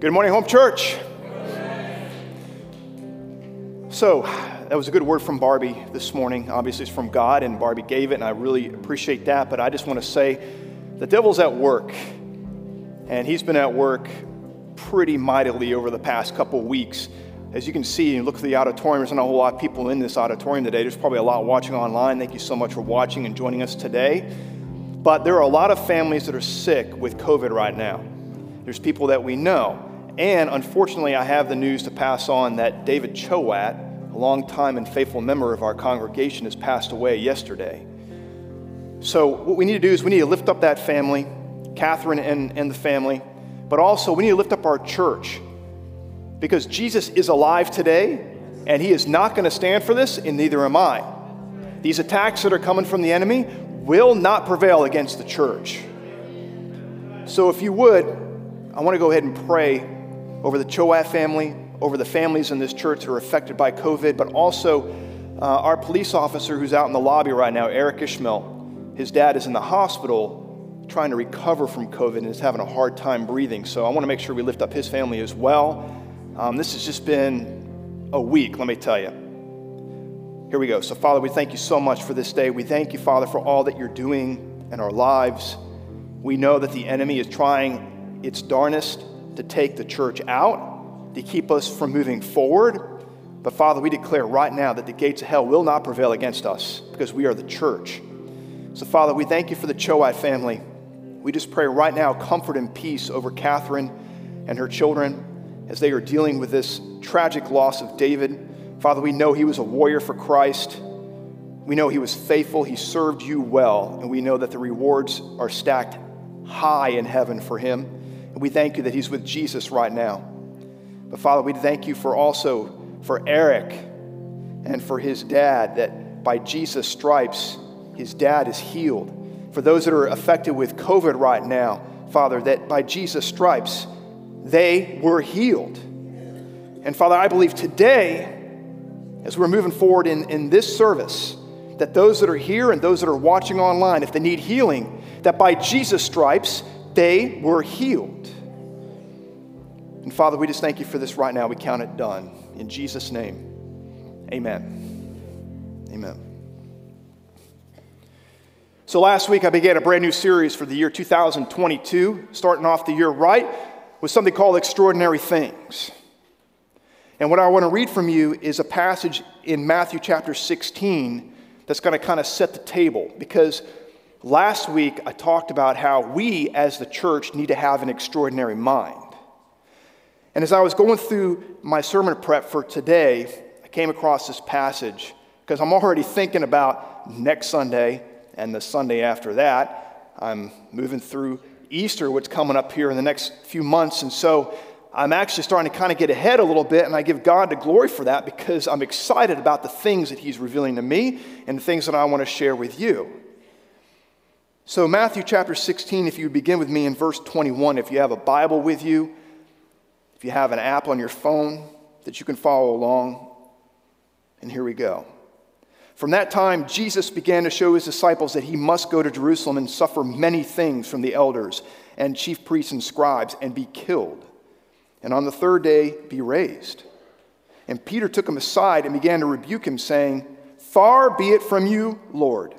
Good morning, Home Church. So, that was a good word from Barbie this morning. Obviously, it's from God, and Barbie gave it, and I really appreciate that. But I just want to say the devil's at work, and he's been at work pretty mightily over the past couple weeks. As you can see, you look at the auditorium, there's not a whole lot of people in this auditorium today. There's probably a lot watching online. Thank you so much for watching and joining us today. But there are a lot of families that are sick with COVID right now. There's people that we know. And unfortunately, I have the news to pass on that David Chowat, a long-time and faithful member of our congregation, has passed away yesterday. So, what we need to do is we need to lift up that family, Catherine and, and the family, but also we need to lift up our church because Jesus is alive today and he is not going to stand for this, and neither am I. These attacks that are coming from the enemy will not prevail against the church. So, if you would, I want to go ahead and pray over the Chowat family, over the families in this church that are affected by COVID, but also uh, our police officer who's out in the lobby right now, Eric Ishmael. His dad is in the hospital trying to recover from COVID and is having a hard time breathing. So I want to make sure we lift up his family as well. Um, this has just been a week, let me tell you. Here we go. So, Father, we thank you so much for this day. We thank you, Father, for all that you're doing in our lives. We know that the enemy is trying its darnest to take the church out, to keep us from moving forward. But, Father, we declare right now that the gates of hell will not prevail against us because we are the church. So, Father, we thank you for the Chowat family. We just pray right now comfort and peace over Catherine and her children as they are dealing with this tragic loss of David. Father, we know he was a warrior for Christ. We know he was faithful, he served you well, and we know that the rewards are stacked high in heaven for him. And we thank you that he's with Jesus right now. But Father, we thank you for also for Eric and for his dad, that by Jesus' stripes, his dad is healed. For those that are affected with COVID right now, Father, that by Jesus' stripes, they were healed. And Father, I believe today, as we're moving forward in, in this service, that those that are here and those that are watching online, if they need healing, that by Jesus' stripes, they were healed. And Father, we just thank you for this right now. We count it done. In Jesus' name, amen. Amen. So last week I began a brand new series for the year 2022, starting off the year right with something called Extraordinary Things. And what I want to read from you is a passage in Matthew chapter 16 that's going to kind of set the table because last week I talked about how we as the church need to have an extraordinary mind. And as I was going through my sermon prep for today, I came across this passage because I'm already thinking about next Sunday and the Sunday after that. I'm moving through Easter, what's coming up here in the next few months. And so I'm actually starting to kind of get ahead a little bit, and I give God the glory for that because I'm excited about the things that He's revealing to me and the things that I want to share with you. So, Matthew chapter 16, if you begin with me in verse 21, if you have a Bible with you, if you have an app on your phone that you can follow along, and here we go. From that time, Jesus began to show his disciples that he must go to Jerusalem and suffer many things from the elders and chief priests and scribes and be killed and on the third day be raised. And Peter took him aside and began to rebuke him, saying, Far be it from you, Lord.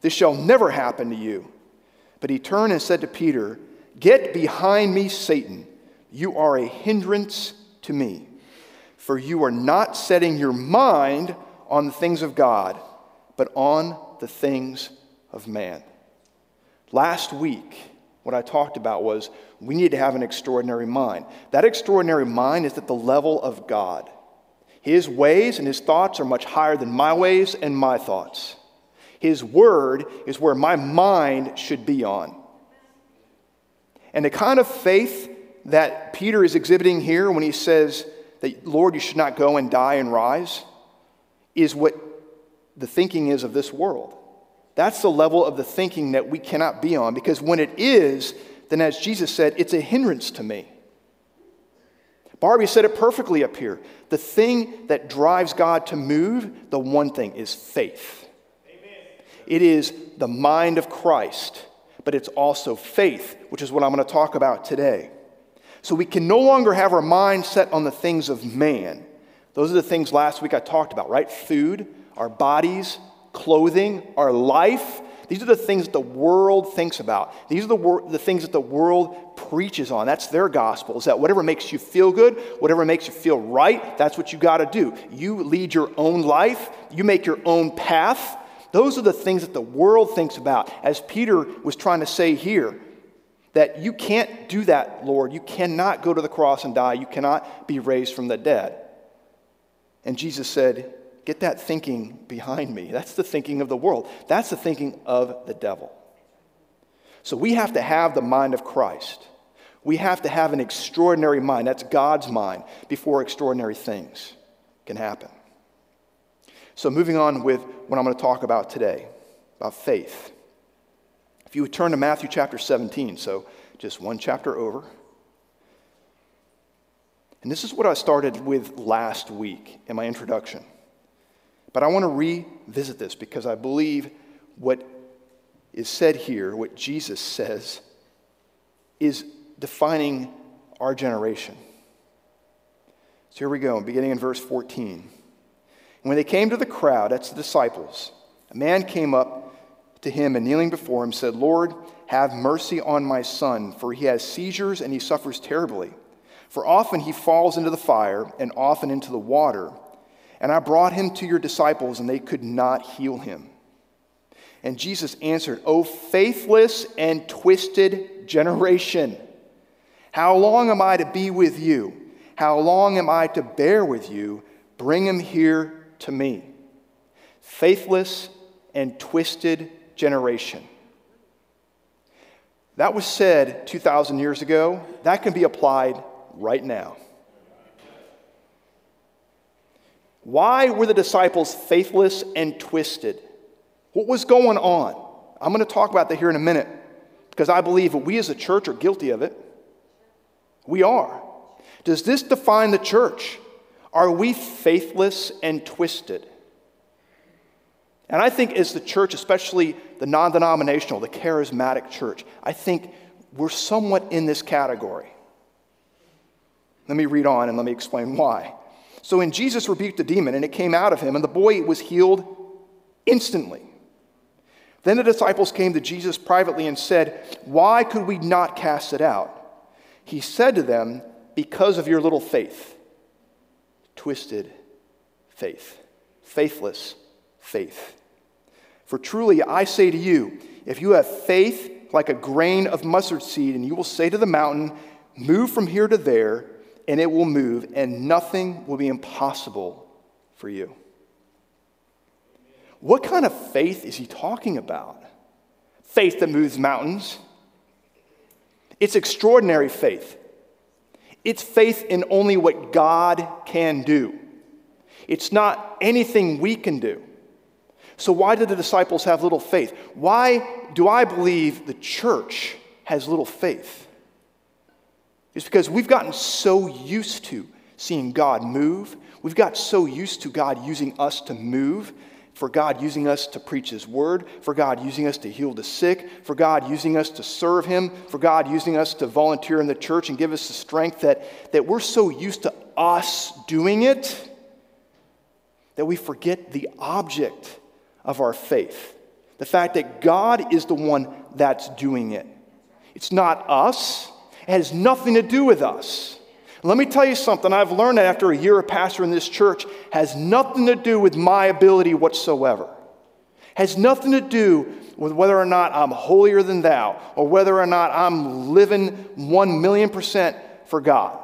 This shall never happen to you. But he turned and said to Peter, Get behind me, Satan. You are a hindrance to me, for you are not setting your mind on the things of God, but on the things of man. Last week, what I talked about was we need to have an extraordinary mind. That extraordinary mind is at the level of God. His ways and his thoughts are much higher than my ways and my thoughts. His word is where my mind should be on. And the kind of faith that Peter is exhibiting here when he says that, Lord, you should not go and die and rise, is what the thinking is of this world. That's the level of the thinking that we cannot be on because when it is, then as Jesus said, it's a hindrance to me. Barbie said it perfectly up here. The thing that drives God to move, the one thing is faith. Amen. It is the mind of Christ, but it's also faith, which is what I'm going to talk about today. So we can no longer have our mind set on the things of man. Those are the things last week I talked about, right? Food, our bodies, clothing, our life. These are the things that the world thinks about. These are the, wor- the things that the world preaches on. That's their gospel, is that whatever makes you feel good, whatever makes you feel right, that's what you got to do. You lead your own life, you make your own path. Those are the things that the world thinks about. As Peter was trying to say here, that you can't do that, Lord. You cannot go to the cross and die. You cannot be raised from the dead. And Jesus said, Get that thinking behind me. That's the thinking of the world. That's the thinking of the devil. So we have to have the mind of Christ. We have to have an extraordinary mind. That's God's mind before extraordinary things can happen. So, moving on with what I'm going to talk about today about faith. If you would turn to Matthew chapter 17, so just one chapter over. And this is what I started with last week in my introduction. But I want to revisit this because I believe what is said here, what Jesus says, is defining our generation. So here we go, beginning in verse 14. And when they came to the crowd, that's the disciples, a man came up to him and kneeling before him said, Lord, have mercy on my son, for he has seizures and he suffers terribly. For often he falls into the fire and often into the water. And I brought him to your disciples, and they could not heal him. And Jesus answered, O faithless and twisted generation, how long am I to be with you? How long am I to bear with you? Bring him here to me. Faithless and twisted generation. That was said 2,000 years ago. That can be applied right now. Why were the disciples faithless and twisted? What was going on? I'm going to talk about that here in a minute because I believe that we as a church are guilty of it. We are. Does this define the church? Are we faithless and twisted? And I think as the church, especially the non denominational, the charismatic church, I think we're somewhat in this category. Let me read on and let me explain why. So when Jesus rebuked the demon, and it came out of him, and the boy was healed instantly. Then the disciples came to Jesus privately and said, Why could we not cast it out? He said to them, Because of your little faith. Twisted faith. Faithless faith. For truly I say to you, if you have faith like a grain of mustard seed, and you will say to the mountain, Move from here to there, and it will move, and nothing will be impossible for you. What kind of faith is he talking about? Faith that moves mountains. It's extraordinary faith. It's faith in only what God can do. It's not anything we can do. So, why did the disciples have little faith? Why do I believe the church has little faith? It's because we've gotten so used to seeing God move. We've got so used to God using us to move, for God using us to preach His word, for God using us to heal the sick, for God using us to serve Him, for God using us to volunteer in the church and give us the strength that, that we're so used to us doing it that we forget the object of our faith. The fact that God is the one that's doing it. It's not us. It has nothing to do with us. Let me tell you something I've learned after a year of pastor in this church has nothing to do with my ability whatsoever. Has nothing to do with whether or not I'm holier than thou or whether or not I'm living 1 million percent for God.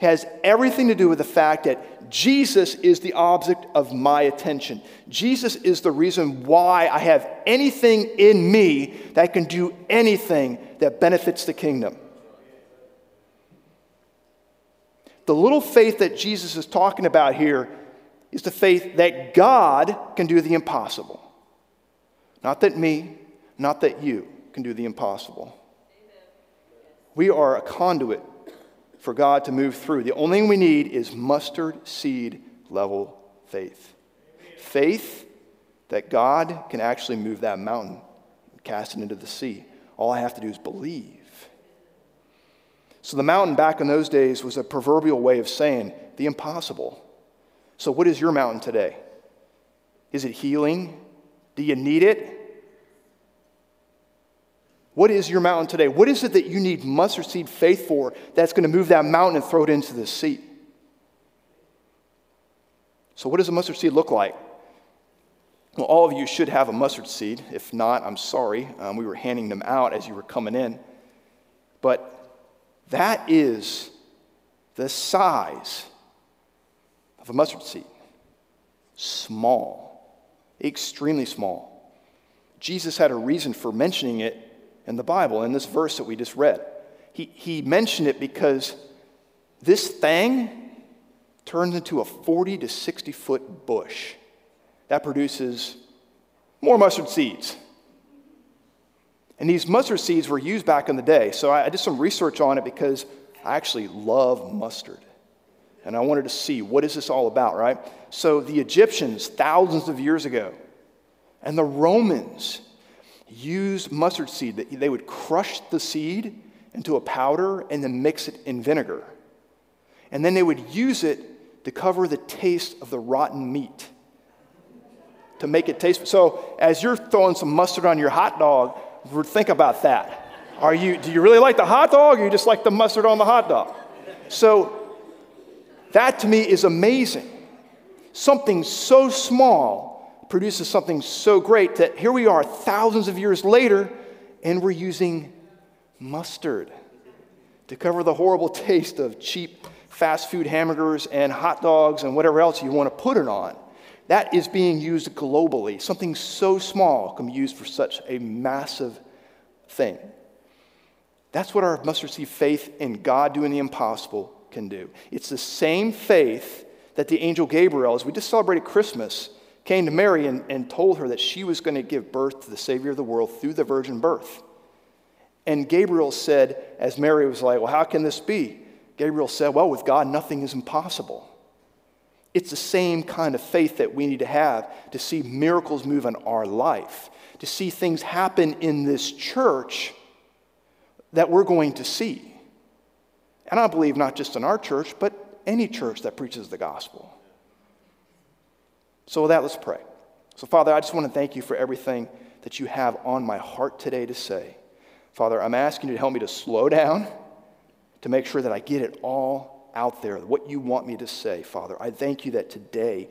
It has everything to do with the fact that Jesus is the object of my attention. Jesus is the reason why I have anything in me that can do anything that benefits the kingdom. The little faith that Jesus is talking about here is the faith that God can do the impossible. Not that me, not that you can do the impossible. We are a conduit for God to move through. The only thing we need is mustard seed level faith. Faith that God can actually move that mountain cast it into the sea. All I have to do is believe. So the mountain back in those days was a proverbial way of saying the impossible. So, what is your mountain today? Is it healing? Do you need it? What is your mountain today? What is it that you need mustard seed faith for that's going to move that mountain and throw it into the sea? So, what does a mustard seed look like? Well, all of you should have a mustard seed. If not, I'm sorry. Um, we were handing them out as you were coming in. But that is the size of a mustard seed small, extremely small. Jesus had a reason for mentioning it in the Bible, in this verse that we just read. He, he mentioned it because this thing turns into a 40 to 60 foot bush that produces more mustard seeds. And these mustard seeds were used back in the day. So I did some research on it because I actually love mustard. And I wanted to see what is this all about, right? So the Egyptians, thousands of years ago, and the Romans used mustard seed. They would crush the seed into a powder and then mix it in vinegar. And then they would use it to cover the taste of the rotten meat to make it taste. So as you're throwing some mustard on your hot dog, think about that. Are you, do you really like the hot dog or you just like the mustard on the hot dog? So that to me is amazing. Something so small produces something so great that here we are thousands of years later and we're using mustard to cover the horrible taste of cheap fast food hamburgers and hot dogs and whatever else you want to put it on. That is being used globally. Something so small can be used for such a massive thing. That's what our mustard seed faith in God doing the impossible can do. It's the same faith that the angel Gabriel, as we just celebrated Christmas, came to Mary and, and told her that she was going to give birth to the Savior of the world through the virgin birth. And Gabriel said, as Mary was like, Well, how can this be? Gabriel said, Well, with God, nothing is impossible. It's the same kind of faith that we need to have to see miracles move in our life, to see things happen in this church that we're going to see. And I believe not just in our church, but any church that preaches the gospel. So, with that, let's pray. So, Father, I just want to thank you for everything that you have on my heart today to say. Father, I'm asking you to help me to slow down, to make sure that I get it all out there, what you want me to say, Father. I thank you that today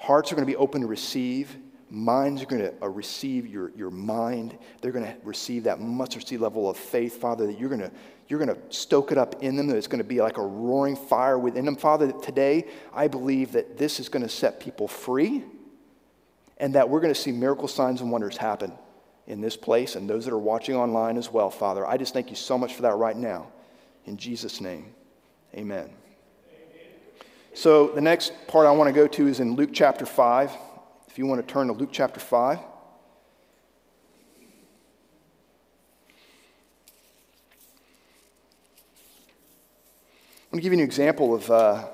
hearts are going to be open to receive, minds are going to receive your, your mind. They're going to receive that mustard seed level of faith, Father, that you're going to you're going to stoke it up in them, that it's going to be like a roaring fire within them. Father, today I believe that this is going to set people free and that we're going to see miracle signs and wonders happen in this place and those that are watching online as well, Father. I just thank you so much for that right now. In Jesus' name. Amen. So, the next part I want to go to is in Luke chapter 5. If you want to turn to Luke chapter 5. I'm going to give you an example of, uh,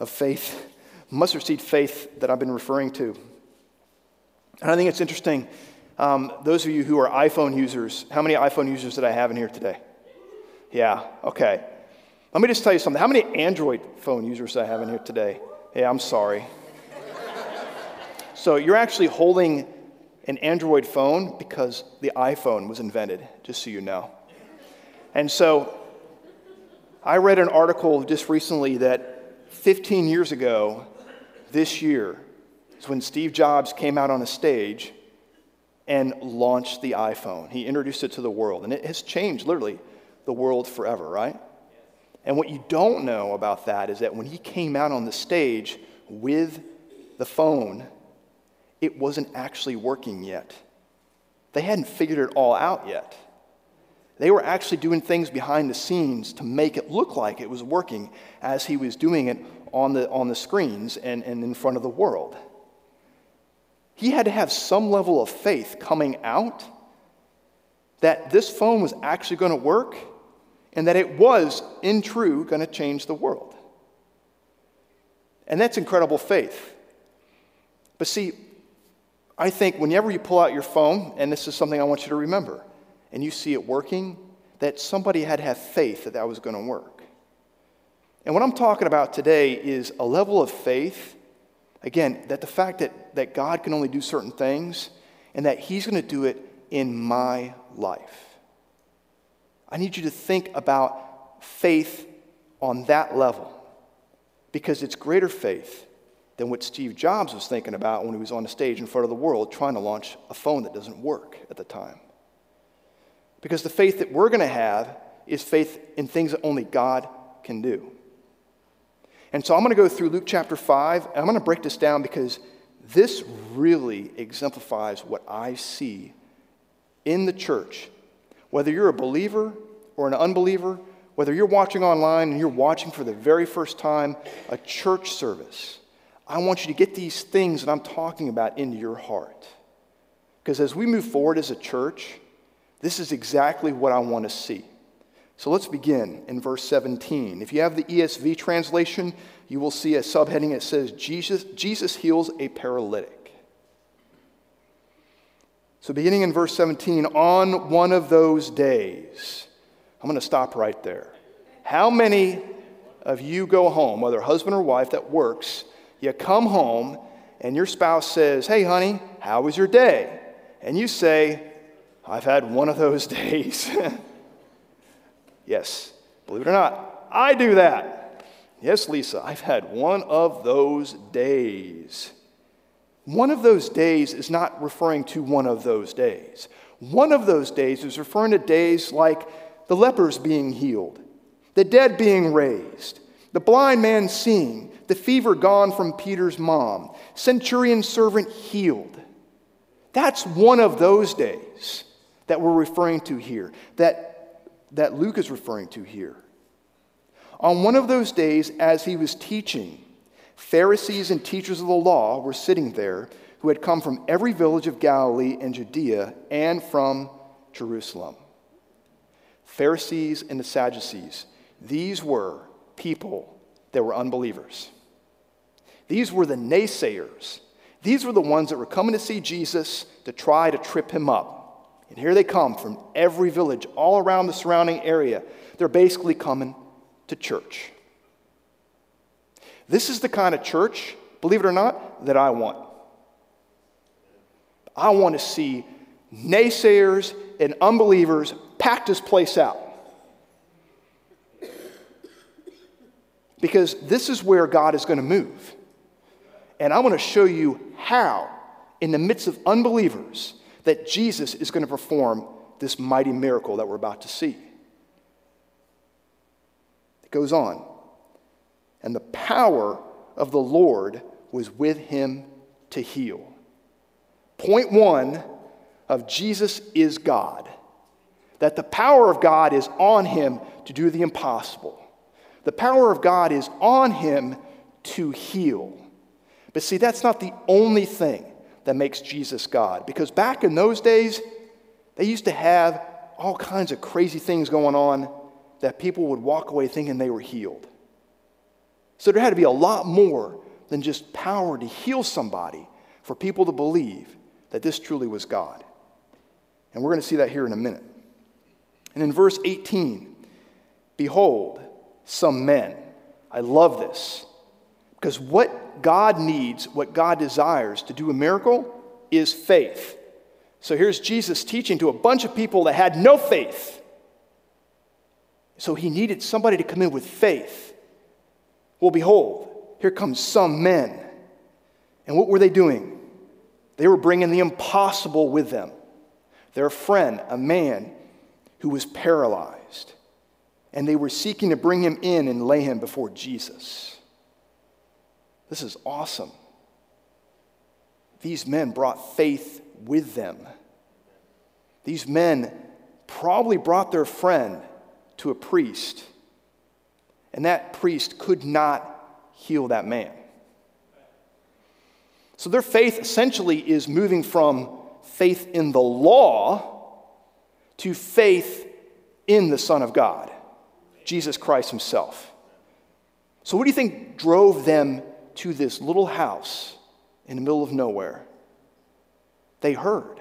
of faith, mustard seed faith that I've been referring to. And I think it's interesting. Um, those of you who are iPhone users, how many iPhone users did I have in here today? Yeah, okay. Let me just tell you something. How many Android phone users do I have in here today? Yeah, I'm sorry. So you're actually holding an Android phone because the iPhone was invented, just so you know. And so I read an article just recently that 15 years ago, this year, is when Steve Jobs came out on a stage and launched the iPhone. He introduced it to the world, and it has changed literally the world forever, right? And what you don't know about that is that when he came out on the stage with the phone, it wasn't actually working yet. They hadn't figured it all out yet. They were actually doing things behind the scenes to make it look like it was working as he was doing it on the, on the screens and, and in front of the world. He had to have some level of faith coming out that this phone was actually going to work and that it was, in true, going to change the world. And that's incredible faith. But see, I think whenever you pull out your phone, and this is something I want you to remember, and you see it working, that somebody had to have faith that that was going to work. And what I'm talking about today is a level of faith, again, that the fact that, that God can only do certain things and that He's going to do it in my life. I need you to think about faith on that level because it's greater faith than what Steve Jobs was thinking about when he was on the stage in front of the world trying to launch a phone that doesn't work at the time. Because the faith that we're going to have is faith in things that only God can do. And so I'm going to go through Luke chapter 5, and I'm going to break this down because this really exemplifies what I see in the church whether you're a believer or an unbeliever, whether you're watching online and you're watching for the very first time a church service, I want you to get these things that I'm talking about into your heart. Because as we move forward as a church, this is exactly what I want to see. So let's begin in verse 17. If you have the ESV translation, you will see a subheading that says Jesus, Jesus heals a paralytic. So, beginning in verse 17, on one of those days, I'm going to stop right there. How many of you go home, whether husband or wife that works, you come home and your spouse says, Hey, honey, how was your day? And you say, I've had one of those days. yes, believe it or not, I do that. Yes, Lisa, I've had one of those days. One of those days is not referring to one of those days. One of those days is referring to days like the lepers being healed, the dead being raised, the blind man seeing, the fever gone from Peter's mom, centurion servant healed. That's one of those days that we're referring to here, that, that Luke is referring to here. On one of those days, as he was teaching, Pharisees and teachers of the law were sitting there who had come from every village of Galilee and Judea and from Jerusalem. Pharisees and the Sadducees, these were people that were unbelievers. These were the naysayers. These were the ones that were coming to see Jesus to try to trip him up. And here they come from every village, all around the surrounding area. They're basically coming to church. This is the kind of church, believe it or not, that I want. I want to see naysayers and unbelievers pack this place out. Because this is where God is going to move. And I want to show you how, in the midst of unbelievers, that Jesus is going to perform this mighty miracle that we're about to see. It goes on and the power of the Lord was with him to heal. Point one of Jesus is God, that the power of God is on him to do the impossible. The power of God is on him to heal. But see, that's not the only thing that makes Jesus God, because back in those days, they used to have all kinds of crazy things going on that people would walk away thinking they were healed. So there had to be a lot more than just power to heal somebody for people to believe that this truly was God. And we're going to see that here in a minute. And in verse 18, behold, some men. I love this because what God needs, what God desires to do a miracle is faith. So here's Jesus teaching to a bunch of people that had no faith. So he needed somebody to come in with faith well, behold, here comes some men. And what were they doing? They were bringing the impossible with them. Their friend, a man who was paralyzed. And they were seeking to bring him in and lay him before Jesus. This is awesome. These men brought faith with them. These men probably brought their friend to a priest and that priest could not heal that man. So their faith essentially is moving from faith in the law to faith in the Son of God, Jesus Christ Himself. So, what do you think drove them to this little house in the middle of nowhere? They heard.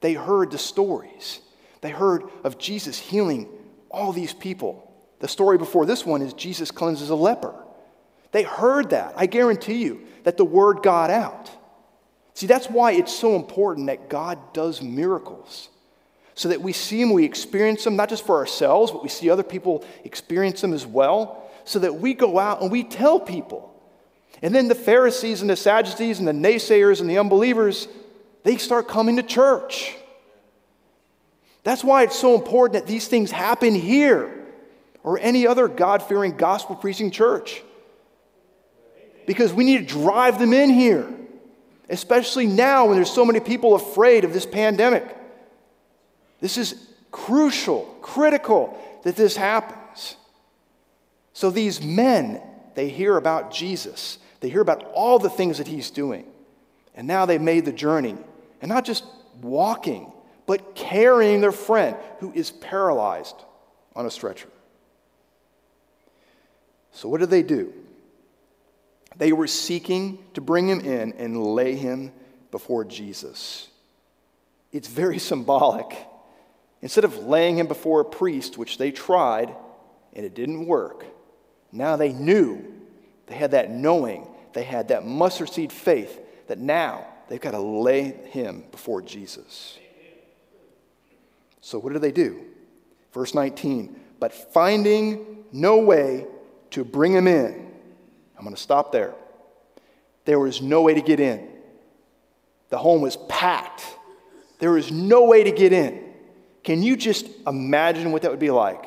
They heard the stories. They heard of Jesus healing all these people. The story before this one is Jesus cleanses a leper. They heard that. I guarantee you that the word got out. See, that's why it's so important that God does miracles so that we see them, we experience them, not just for ourselves, but we see other people experience them as well, so that we go out and we tell people. And then the Pharisees and the Sadducees and the naysayers and the unbelievers, they start coming to church. That's why it's so important that these things happen here or any other God fearing, gospel preaching church. Because we need to drive them in here, especially now when there's so many people afraid of this pandemic. This is crucial, critical that this happens. So these men, they hear about Jesus. They hear about all the things that he's doing. And now they've made the journey. And not just walking, but carrying their friend who is paralyzed on a stretcher. So, what did they do? They were seeking to bring him in and lay him before Jesus. It's very symbolic Instead of laying him before a priest, which they tried and it didn't work, now they knew, they had that knowing, they had that mustard seed faith that now they've got to lay him before Jesus. So, what do they do? Verse 19, but finding no way to bring him in, I'm going to stop there. There was no way to get in. The home was packed. There was no way to get in. Can you just imagine what that would be like?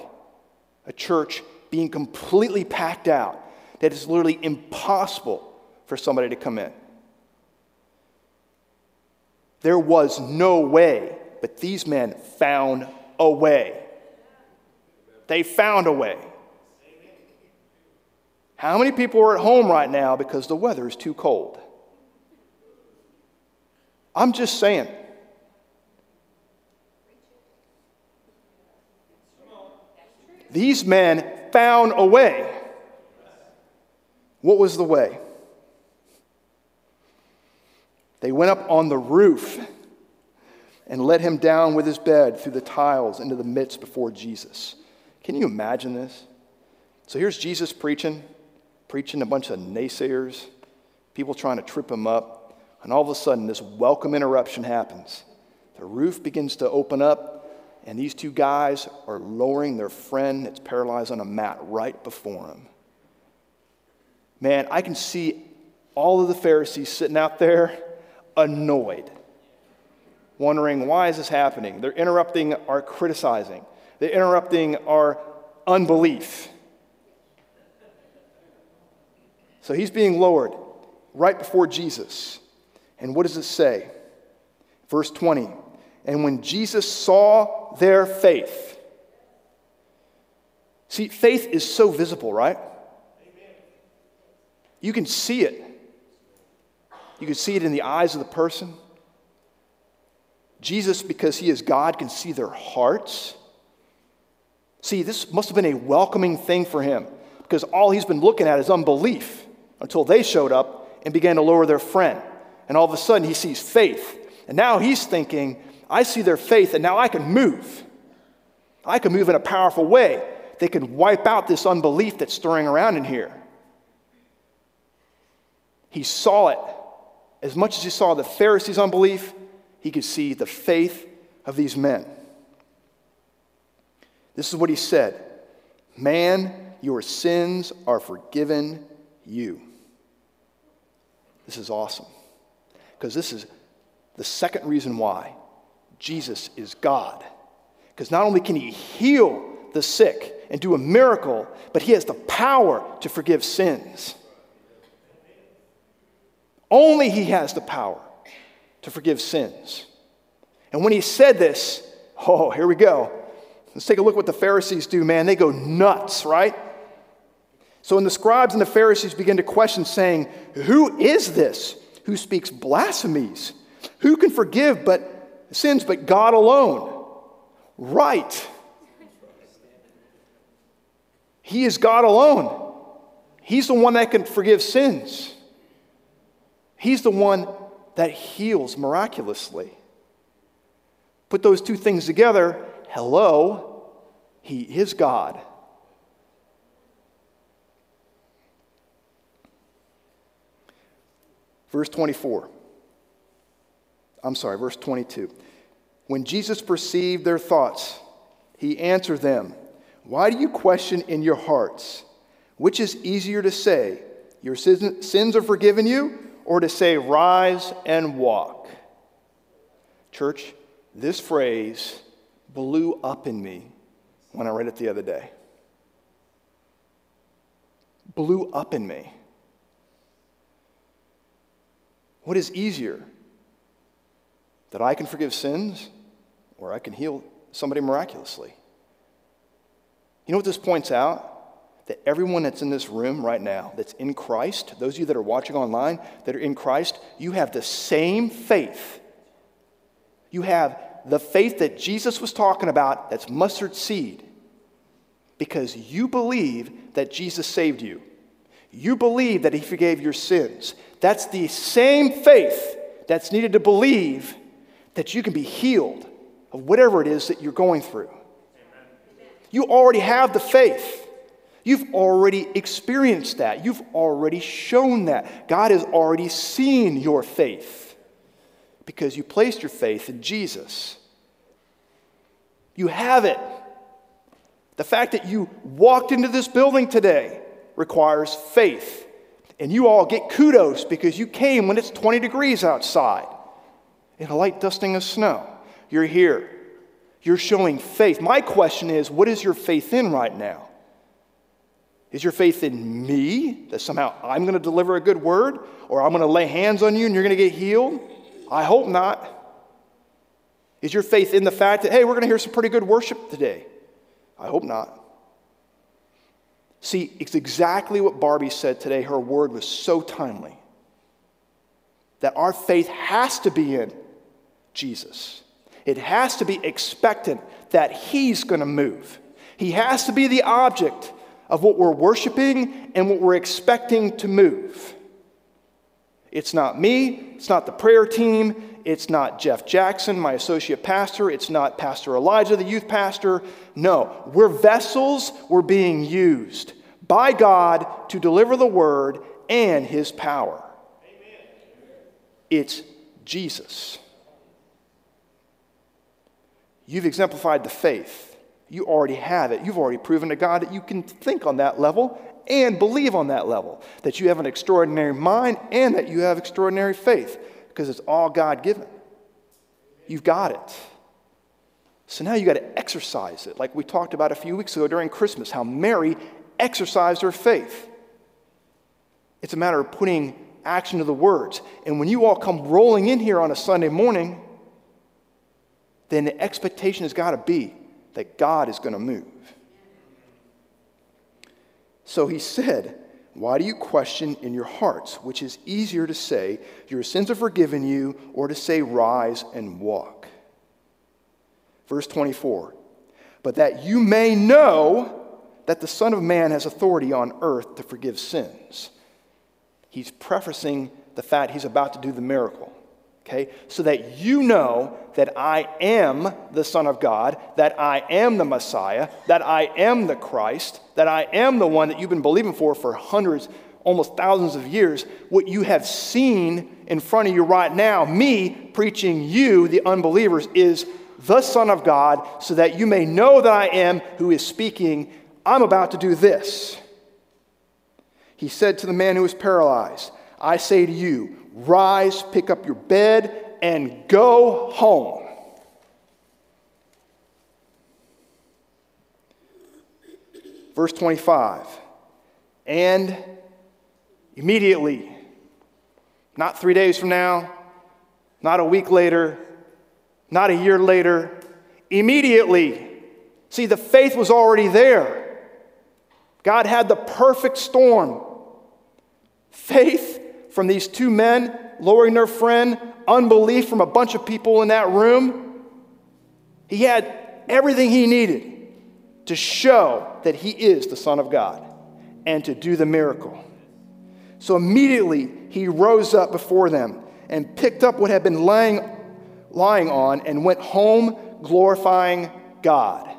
A church being completely packed out, that it's literally impossible for somebody to come in. There was no way, but these men found a way. They found a way. How many people are at home right now because the weather is too cold? I'm just saying. These men found a way. What was the way? They went up on the roof and let him down with his bed through the tiles into the midst before Jesus. Can you imagine this? So here's Jesus preaching, preaching a bunch of naysayers, people trying to trip him up, and all of a sudden this welcome interruption happens. The roof begins to open up, and these two guys are lowering their friend that's paralyzed on a mat right before him. Man, I can see all of the Pharisees sitting out there annoyed, wondering why is this happening? They're interrupting our criticizing, they're interrupting our unbelief. So he's being lowered right before Jesus. And what does it say? Verse 20. And when Jesus saw their faith, see, faith is so visible, right? You can see it. You can see it in the eyes of the person. Jesus, because he is God, can see their hearts. See, this must have been a welcoming thing for him because all he's been looking at is unbelief until they showed up and began to lower their friend. And all of a sudden, he sees faith. And now he's thinking, I see their faith, and now I can move. I can move in a powerful way. They can wipe out this unbelief that's stirring around in here. He saw it. As much as he saw the Pharisees' unbelief, he could see the faith of these men. This is what he said Man, your sins are forgiven you. This is awesome. Because this is the second reason why Jesus is God. Because not only can he heal the sick and do a miracle, but he has the power to forgive sins. Only he has the power to forgive sins. And when he said this, oh, here we go. Let's take a look what the Pharisees do, man. They go nuts, right? So when the scribes and the Pharisees begin to question, saying, Who is this who speaks blasphemies? Who can forgive but sins, but God alone. Right. He is God alone. He's the one that can forgive sins. He's the one that heals miraculously. Put those two things together. hello, He is God. Verse 24. I'm sorry, verse 22. When Jesus perceived their thoughts, he answered them, Why do you question in your hearts? Which is easier to say, Your sins are forgiven you, or to say, Rise and walk? Church, this phrase blew up in me when I read it the other day. Blew up in me. What is easier? That I can forgive sins or I can heal somebody miraculously? You know what this points out? That everyone that's in this room right now, that's in Christ, those of you that are watching online that are in Christ, you have the same faith. You have the faith that Jesus was talking about that's mustard seed because you believe that Jesus saved you. You believe that He forgave your sins. That's the same faith that's needed to believe that you can be healed of whatever it is that you're going through. You already have the faith. You've already experienced that. You've already shown that. God has already seen your faith because you placed your faith in Jesus. You have it. The fact that you walked into this building today requires faith. And you all get kudos because you came when it's 20 degrees outside in a light dusting of snow. You're here. You're showing faith. My question is what is your faith in right now? Is your faith in me that somehow I'm going to deliver a good word or I'm going to lay hands on you and you're going to get healed? I hope not. Is your faith in the fact that, hey, we're going to hear some pretty good worship today? I hope not. See, it's exactly what Barbie said today. Her word was so timely. That our faith has to be in Jesus. It has to be expectant that He's going to move. He has to be the object of what we're worshiping and what we're expecting to move. It's not me, it's not the prayer team, it's not Jeff Jackson, my associate pastor, it's not Pastor Elijah, the youth pastor. No, we're vessels, we're being used by God to deliver the word and his power. Amen. It's Jesus. You've exemplified the faith. You already have it. You've already proven to God that you can think on that level and believe on that level, that you have an extraordinary mind and that you have extraordinary faith because it's all God given. You've got it. So now you got to exercise it, like we talked about a few weeks ago during Christmas, how Mary exercised her faith. It's a matter of putting action to the words. And when you all come rolling in here on a Sunday morning, then the expectation has got to be that God is going to move. So he said, Why do you question in your hearts? Which is easier to say, Your sins are forgiven you, or to say, Rise and walk. Verse 24, But that you may know that the Son of Man has authority on earth to forgive sins. He's prefacing the fact he's about to do the miracle okay? So that you know that I am the Son of God, that I am the Messiah, that I am the Christ, that I am the one that you've been believing for for hundreds, almost thousands of years. What you have seen in front of you right now, me preaching you, the unbelievers, is the Son of God, so that you may know that I am who is speaking. I'm about to do this. He said to the man who was paralyzed, I say to you, rise, pick up your bed, and go home. Verse 25. And immediately, not three days from now, not a week later, not a year later, immediately. See, the faith was already there. God had the perfect storm. Faith from these two men lowering their friend, unbelief from a bunch of people in that room. He had everything he needed to show that he is the Son of God and to do the miracle. So immediately he rose up before them and picked up what had been lying, lying on and went home glorifying God.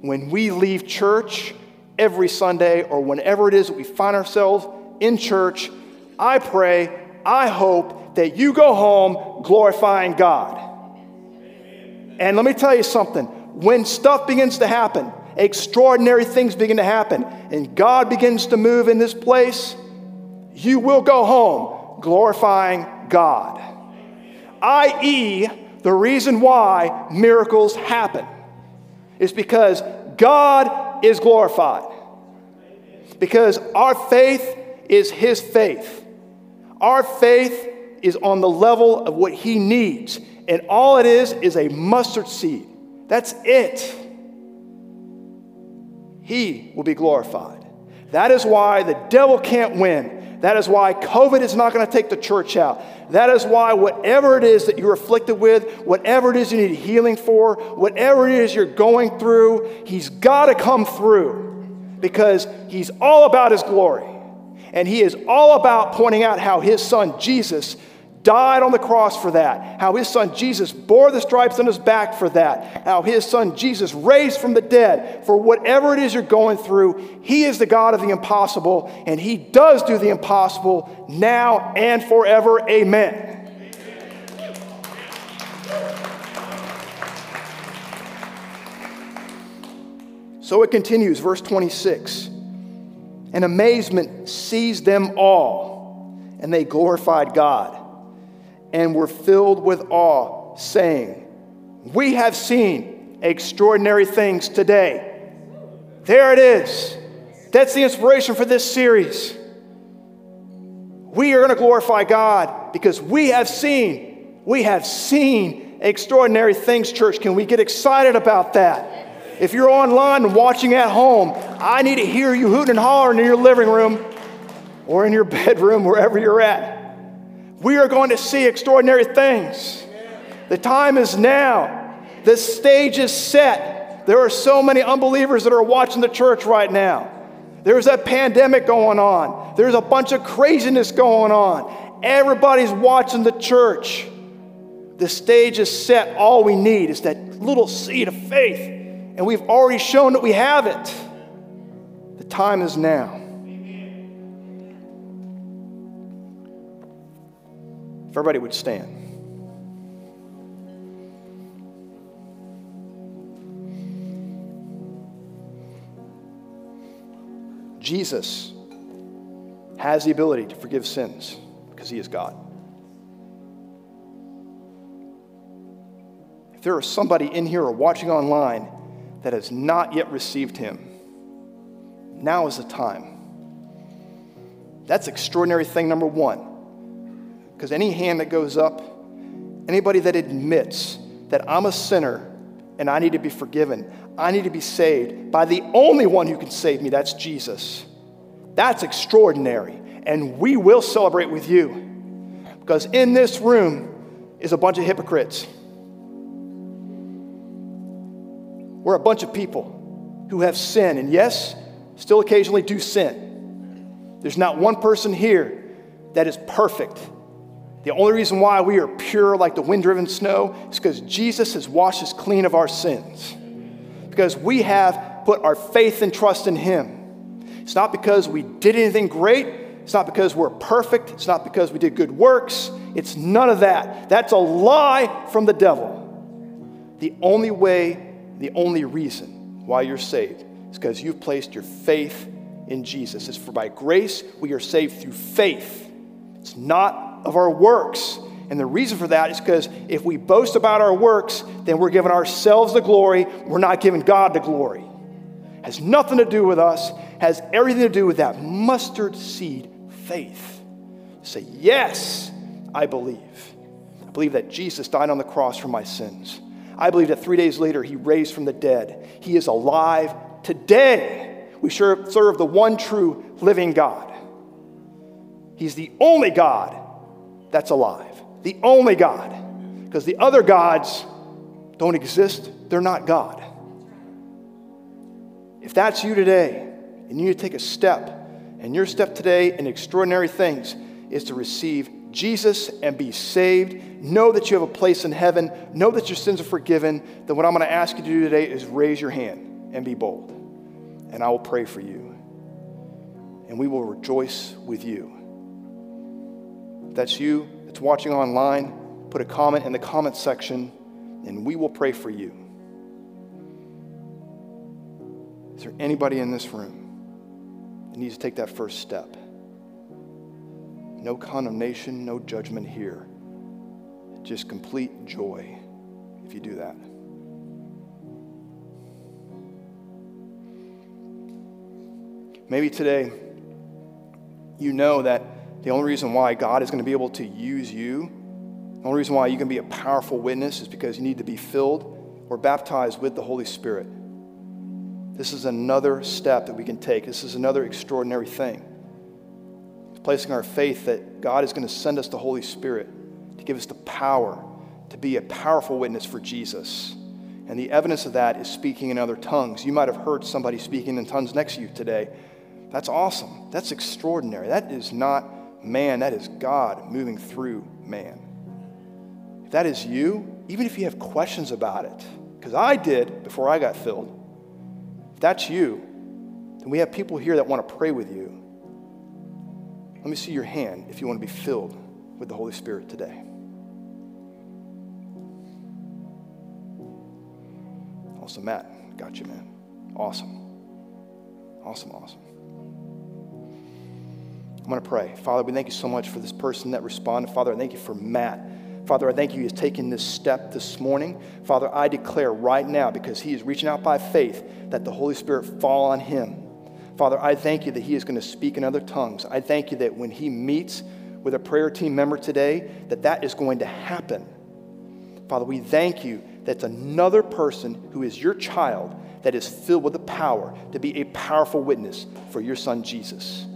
When we leave church every Sunday or whenever it is that we find ourselves in church, I pray, I hope that you go home glorifying God. And let me tell you something when stuff begins to happen, extraordinary things begin to happen, and God begins to move in this place, you will go home glorifying God. I.e., the reason why miracles happen is because God is glorified. Because our faith is His faith. Our faith is on the level of what He needs. And all it is is a mustard seed. That's it. He will be glorified. That is why the devil can't win. That is why COVID is not going to take the church out. That is why whatever it is that you're afflicted with, whatever it is you need healing for, whatever it is you're going through, he's got to come through because he's all about his glory. And he is all about pointing out how his son Jesus died on the cross for that, how his son Jesus bore the stripes on his back for that, how his son Jesus raised from the dead for whatever it is you're going through. He is the God of the impossible, and he does do the impossible now and forever. Amen. So it continues, verse 26. And amazement seized them all, and they glorified God and were filled with awe, saying, We have seen extraordinary things today. There it is. That's the inspiration for this series. We are going to glorify God because we have seen, we have seen extraordinary things, church. Can we get excited about that? If you're online and watching at home, I need to hear you hooting and hollering in your living room or in your bedroom, wherever you're at. We are going to see extraordinary things. The time is now. The stage is set. There are so many unbelievers that are watching the church right now. There's a pandemic going on. There's a bunch of craziness going on. Everybody's watching the church. The stage is set. All we need is that little seed of faith. And we've already shown that we have it. The time is now. If everybody would stand. Jesus has the ability to forgive sins because he is God. If there is somebody in here or watching online that has not yet received him, now is the time. That's extraordinary thing number one. Because any hand that goes up, anybody that admits that I'm a sinner and I need to be forgiven, I need to be saved by the only one who can save me, that's Jesus. That's extraordinary. And we will celebrate with you. Because in this room is a bunch of hypocrites. We're a bunch of people who have sin, and yes, still occasionally do sin. There's not one person here that is perfect. The only reason why we are pure like the wind driven snow is because Jesus has washed us clean of our sins. Because we have put our faith and trust in Him. It's not because we did anything great. It's not because we're perfect. It's not because we did good works. It's none of that. That's a lie from the devil. The only way, the only reason why you're saved is because you've placed your faith in Jesus. It's for by grace we are saved through faith. It's not of our works. And the reason for that is because if we boast about our works, then we're giving ourselves the glory, we're not giving God the glory. Has nothing to do with us, has everything to do with that mustard seed faith. Say, Yes, I believe. I believe that Jesus died on the cross for my sins. I believe that three days later he raised from the dead. He is alive today. We serve the one true living God. He's the only God that's alive. The only God. Because the other gods don't exist, they're not God. If that's you today, and you need to take a step, and your step today in extraordinary things is to receive Jesus and be saved know that you have a place in heaven, know that your sins are forgiven, then what I'm going to ask you to do today is raise your hand and be bold. And I will pray for you. And we will rejoice with you. If that's you that's watching online, put a comment in the comment section and we will pray for you. Is there anybody in this room that needs to take that first step? No condemnation, no judgment here. Just complete joy if you do that. Maybe today you know that the only reason why God is going to be able to use you, the only reason why you can be a powerful witness is because you need to be filled or baptized with the Holy Spirit. This is another step that we can take. This is another extraordinary thing. Placing our faith that God is going to send us the Holy Spirit to give us the power to be a powerful witness for Jesus. And the evidence of that is speaking in other tongues. You might have heard somebody speaking in tongues next to you today. That's awesome. That's extraordinary. That is not man, that is God moving through man. If that is you, even if you have questions about it, because I did before I got filled, if that's you, then we have people here that want to pray with you. Let me see your hand if you want to be filled with the Holy Spirit today. Awesome, Matt. Got you, man. Awesome. Awesome, awesome. I'm going to pray. Father, we thank you so much for this person that responded. Father, I thank you for Matt. Father, I thank you he has taken this step this morning. Father, I declare right now, because he is reaching out by faith, that the Holy Spirit fall on him. Father, I thank you that he is going to speak in other tongues. I thank you that when he meets with a prayer team member today, that that is going to happen. Father, we thank you that's another person who is your child that is filled with the power to be a powerful witness for your son Jesus.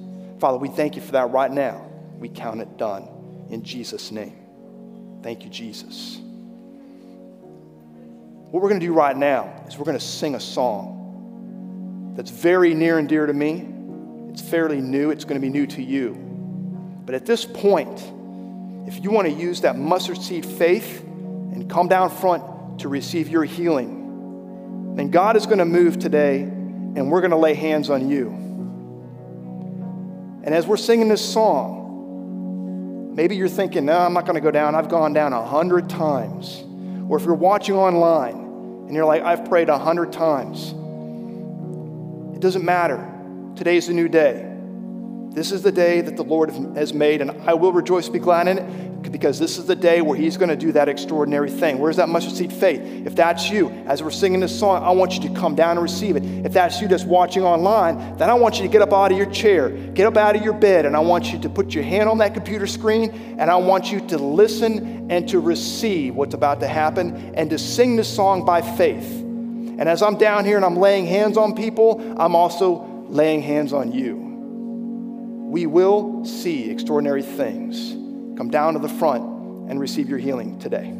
Father, we thank you for that right now. We count it done in Jesus' name. Thank you, Jesus. What we're going to do right now is we're going to sing a song that's very near and dear to me. It's fairly new, it's going to be new to you. But at this point, if you want to use that mustard seed faith and come down front to receive your healing, then God is going to move today and we're going to lay hands on you. And as we're singing this song, Maybe you're thinking, no, I'm not going to go down. I've gone down a hundred times. Or if you're watching online and you're like, I've prayed a hundred times, it doesn't matter. Today's a new day. This is the day that the Lord has made, and I will rejoice, be glad in it, because this is the day where He's going to do that extraordinary thing. Where's that mustard seed faith? If that's you, as we're singing this song, I want you to come down and receive it. If that's you that's watching online, then I want you to get up out of your chair, get up out of your bed, and I want you to put your hand on that computer screen, and I want you to listen and to receive what's about to happen, and to sing this song by faith. And as I'm down here and I'm laying hands on people, I'm also laying hands on you we will see extraordinary things. Come down to the front and receive your healing today.